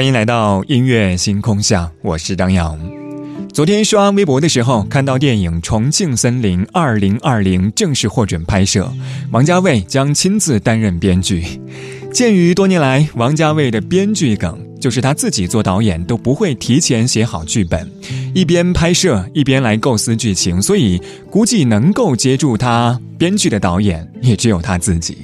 欢迎来到音乐星空下，我是张扬。昨天刷微博的时候，看到电影《重庆森林》二零二零正式获准拍摄，王家卫将亲自担任编剧。鉴于多年来王家卫的编剧梗，就是他自己做导演都不会提前写好剧本，一边拍摄一边来构思剧情，所以估计能够接住他编剧的导演也只有他自己。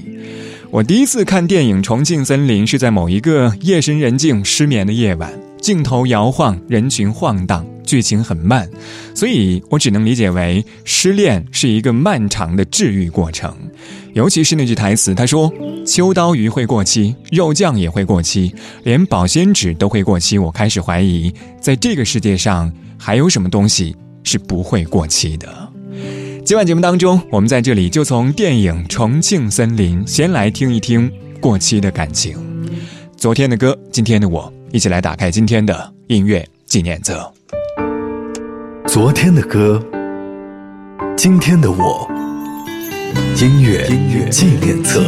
我第一次看电影《重庆森林》是在某一个夜深人静、失眠的夜晚，镜头摇晃，人群晃荡，剧情很慢，所以我只能理解为失恋是一个漫长的治愈过程。尤其是那句台词，他说：“秋刀鱼会过期，肉酱也会过期，连保鲜纸都会过期。”我开始怀疑，在这个世界上还有什么东西是不会过期的。今晚节目当中，我们在这里就从电影《重庆森林》先来听一听过期的感情。昨天的歌，今天的我，一起来打开今天的音乐纪念册。昨天的歌，今天的我，音乐音乐纪念册。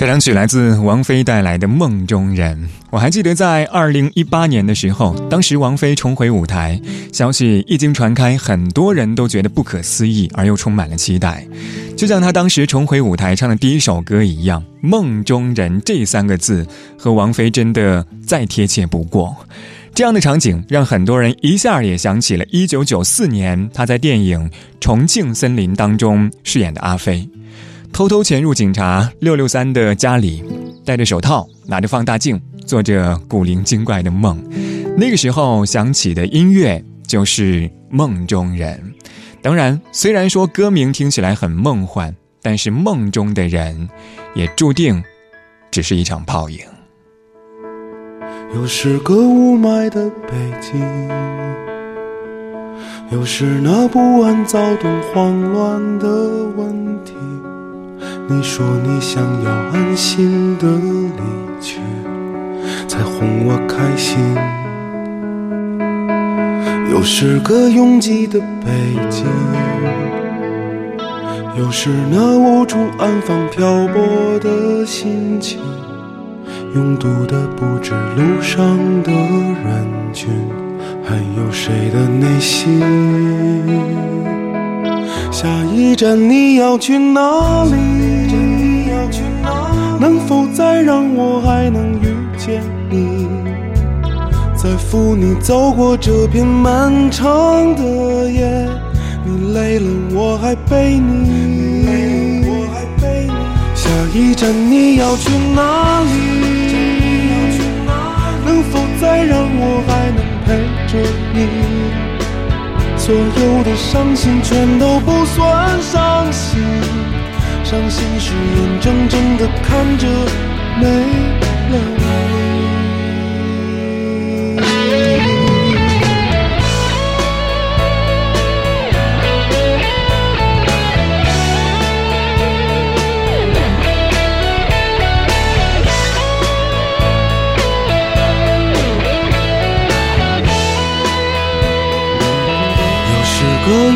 开场曲来自王菲带来的《梦中人》。我还记得在二零一八年的时候，当时王菲重回舞台，消息一经传开，很多人都觉得不可思议，而又充满了期待。就像她当时重回舞台唱的第一首歌一样，“梦中人”这三个字和王菲真的再贴切不过。这样的场景让很多人一下也想起了一九九四年她在电影《重庆森林》当中饰演的阿飞。偷偷潜入警察六六三的家里，戴着手套，拿着放大镜，做着古灵精怪的梦。那个时候响起的音乐就是《梦中人》。当然，虽然说歌名听起来很梦幻，但是梦中的人，也注定只是一场泡影。又是个雾霾的北京，又是那不安、躁动、慌乱的问题。你说你想要安心的离去，才哄我开心。又是个拥挤的北京，又是那无处安放漂泊的心情。拥堵的不止路上的人群，还有谁的内心？下一站你要去哪里？能否再让我还能遇见你？再扶你走过这片漫长的夜，你累了我还背你。下一站你要去哪里？能否再让我还能陪着你？所有的伤心全都不算伤心。伤心是眼睁睁的看着没了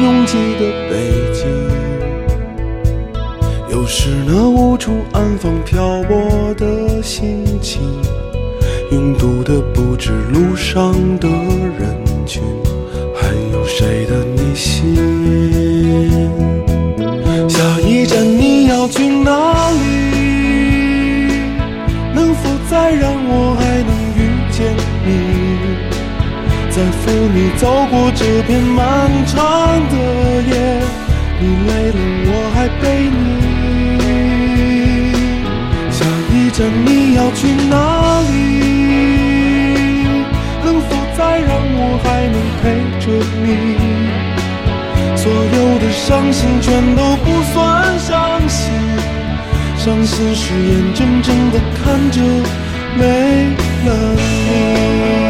拥挤的你累了我还背你。下一站你要去哪里？能否再让我还能陪着你？所有的伤心全都不算伤心，伤心是眼睁睁的看着没了你。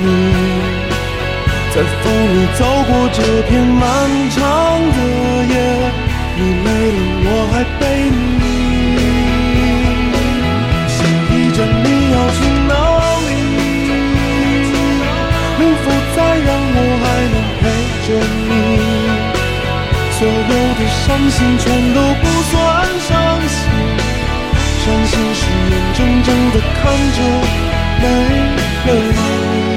你，在扶你走过这片漫长的夜，你累了我还背你。下一站你要去哪里？能否再让我还能陪着你？所有的伤心全都不算伤心，伤心是眼睁睁的看着没了你。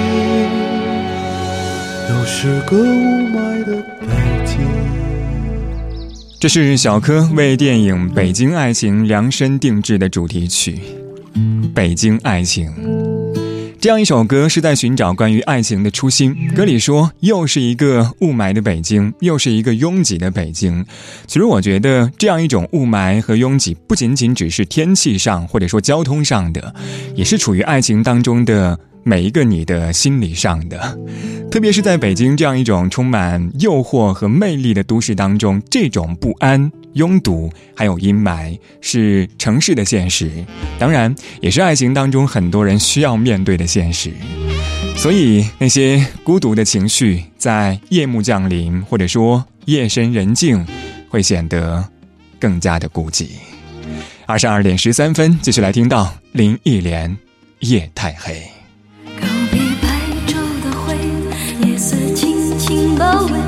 是个雾霾的北京。这是小柯为电影《北京爱情》量身定制的主题曲《北京爱情》。这样一首歌是在寻找关于爱情的初心。歌里说，又是一个雾霾的北京，又是一个拥挤的北京。其实我觉得，这样一种雾霾和拥挤，不仅仅只是天气上或者说交通上的，也是处于爱情当中的。每一个你的心理上的。特别是在北京这样一种充满诱惑和魅力的都市当中这种不安拥堵还有阴霾是城市的现实当然也是爱情当中很多人需要面对的现实。所以那些孤独的情绪在夜幕降临或者说夜深人静会显得更加的孤寂。二十二点十三分继续来听到林忆莲夜太黑。Oh.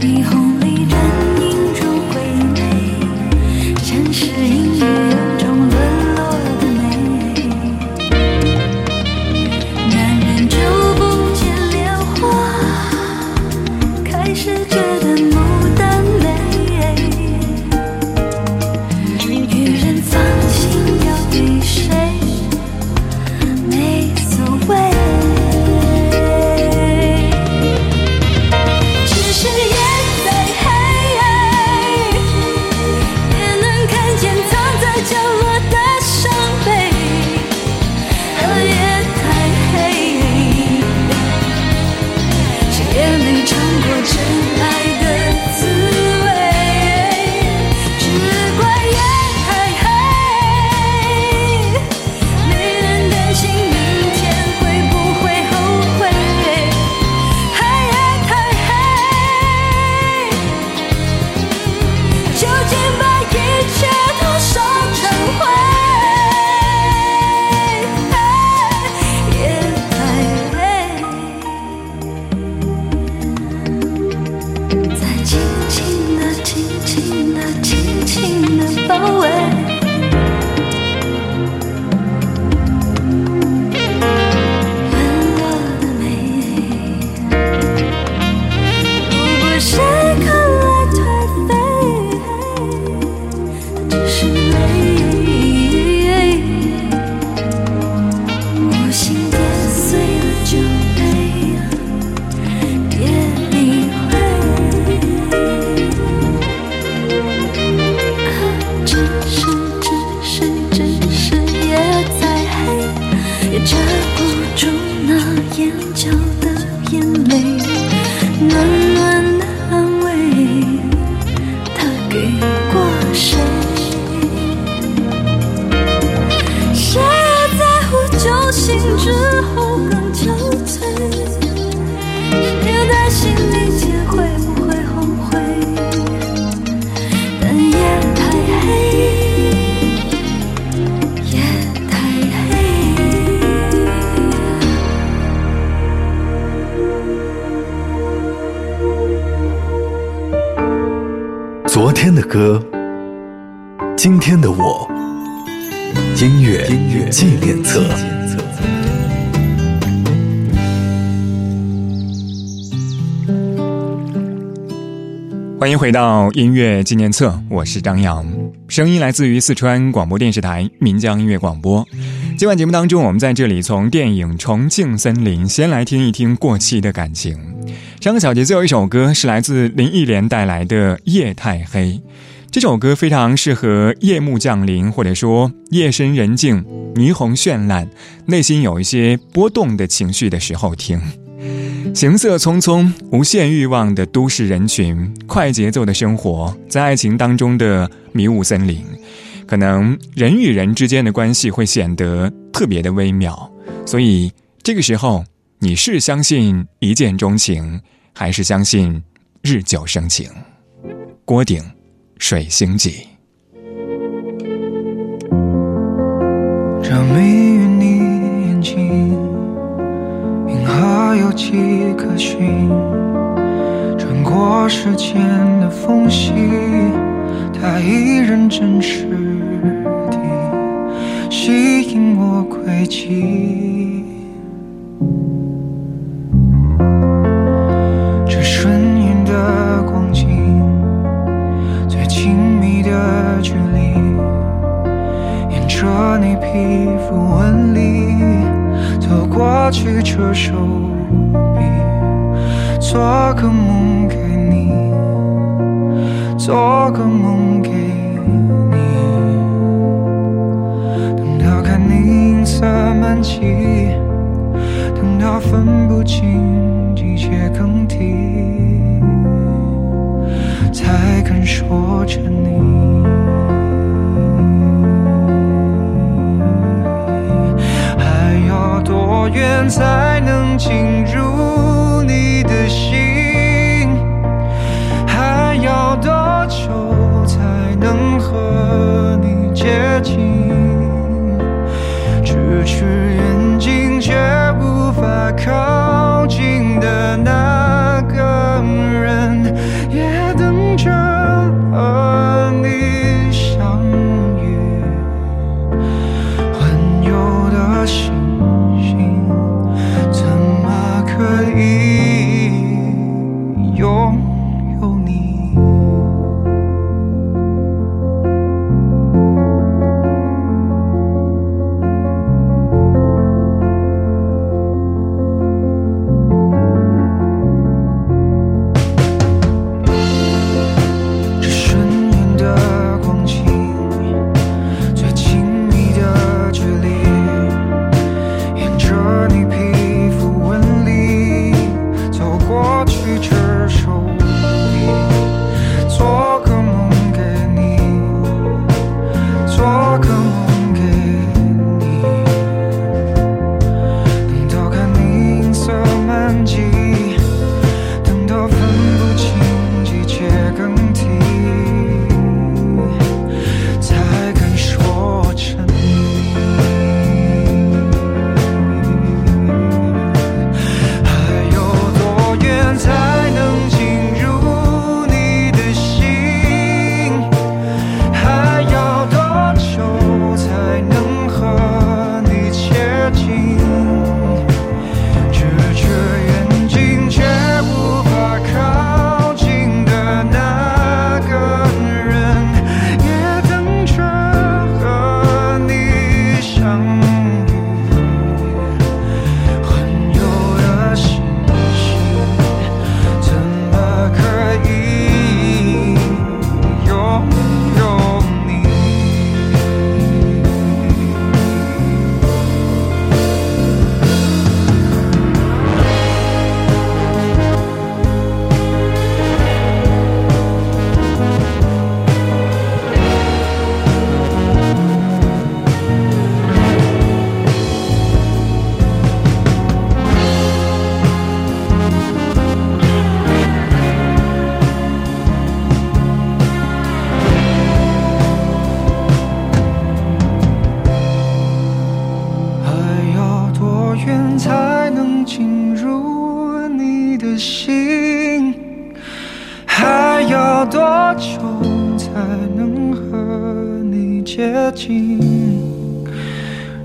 be home. 天的歌，今天的我，音乐音乐纪念册。欢迎回到音乐纪念册，我是张扬，声音来自于四川广播电视台岷江音乐广播。今晚节目当中，我们在这里从电影重庆森林先来听一听过气的感情。上个小节最后一首歌是来自林忆莲带来的《夜太黑》，这首歌非常适合夜幕降临，或者说夜深人静、霓虹绚烂、内心有一些波动的情绪的时候听。行色匆匆、无限欲望的都市人群，快节奏的生活，在爱情当中的迷雾森林，可能人与人之间的关系会显得特别的微妙。所以这个时候，你是相信一见钟情，还是相信日久生情？郭顶，《水星记》。着迷于你眼睛。银河有迹可循，穿过时间的缝隙，它依然真实地吸引我轨迹。的距离，沿着你皮肤纹理。走过去，这手臂，做个梦给你，做个梦给你。等到看你银色满际，等到分不清季节更替，才肯说着你。还要多远才能进入你的心？还要多久才能和你接近？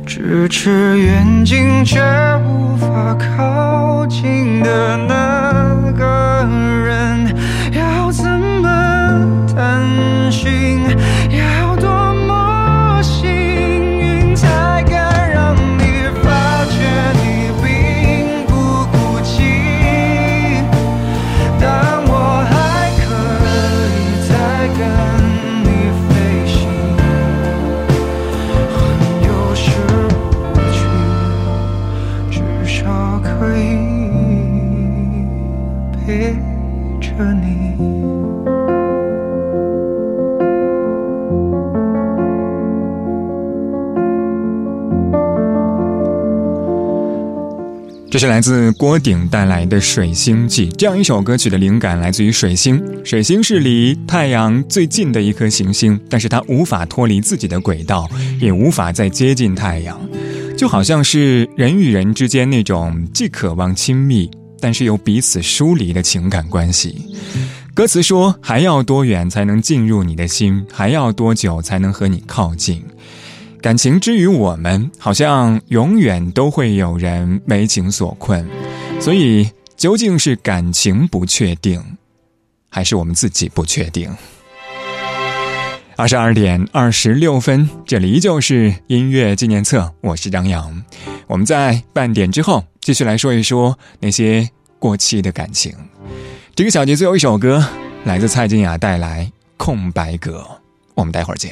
咫尺远近却无法靠近的那个人，这是来自郭顶带来的《水星记》这样一首歌曲的灵感来自于水星。水星是离太阳最近的一颗行星，但是它无法脱离自己的轨道，也无法再接近太阳，就好像是人与人之间那种既渴望亲密，但是又彼此疏离的情感关系。歌词说：“还要多远才能进入你的心？还要多久才能和你靠近？”感情之于我们，好像永远都会有人为情所困，所以究竟是感情不确定，还是我们自己不确定？二十二点二十六分，这里依旧是音乐纪念册，我是张扬。我们在半点之后继续来说一说那些过期的感情。这个小节最后一首歌来自蔡健雅带来《空白格》，我们待会儿见。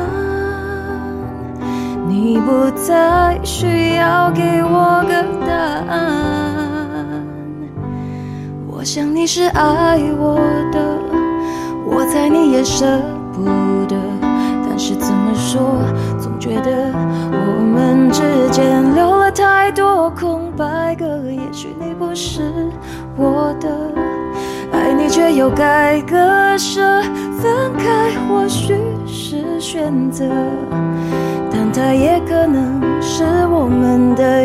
你不再需要给我个答案，我想你是爱我的，我猜你也舍不得，但是怎么说，总觉得我们之间留了太多空白格，也许你不是我的，爱你却又该割舍，分开或许是选择。它也可能是我们的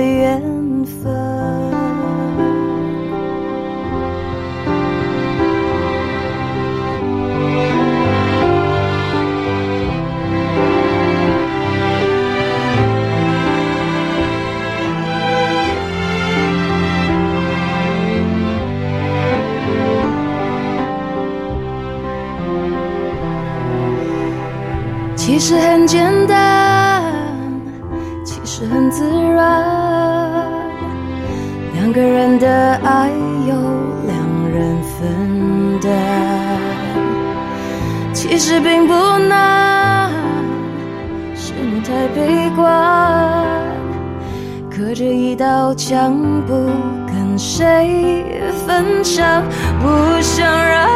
分享，不想让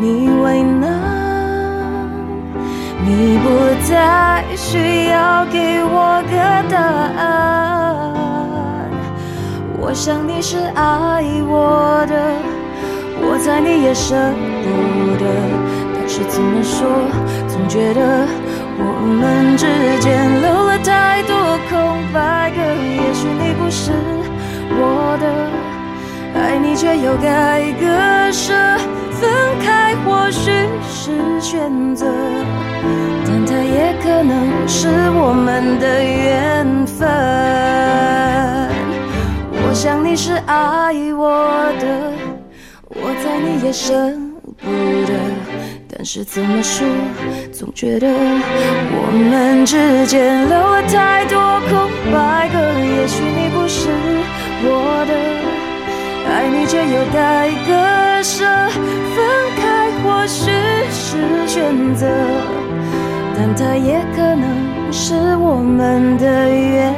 你为难。你不再需要给我个答案，我想你是爱我的，我猜你也舍不得，但是怎么说，总觉得我们之间留了太多空白格，也许你不是我的，爱你却又该割舍，分开或许是选择。但它也可能是我们的缘分。我想你是爱我的，我猜你也舍不得。但是怎么说，总觉得我们之间留了太多空白格。也许你不是的，爱你却又该割舍，分开或许是选择。但它也可能是我们的缘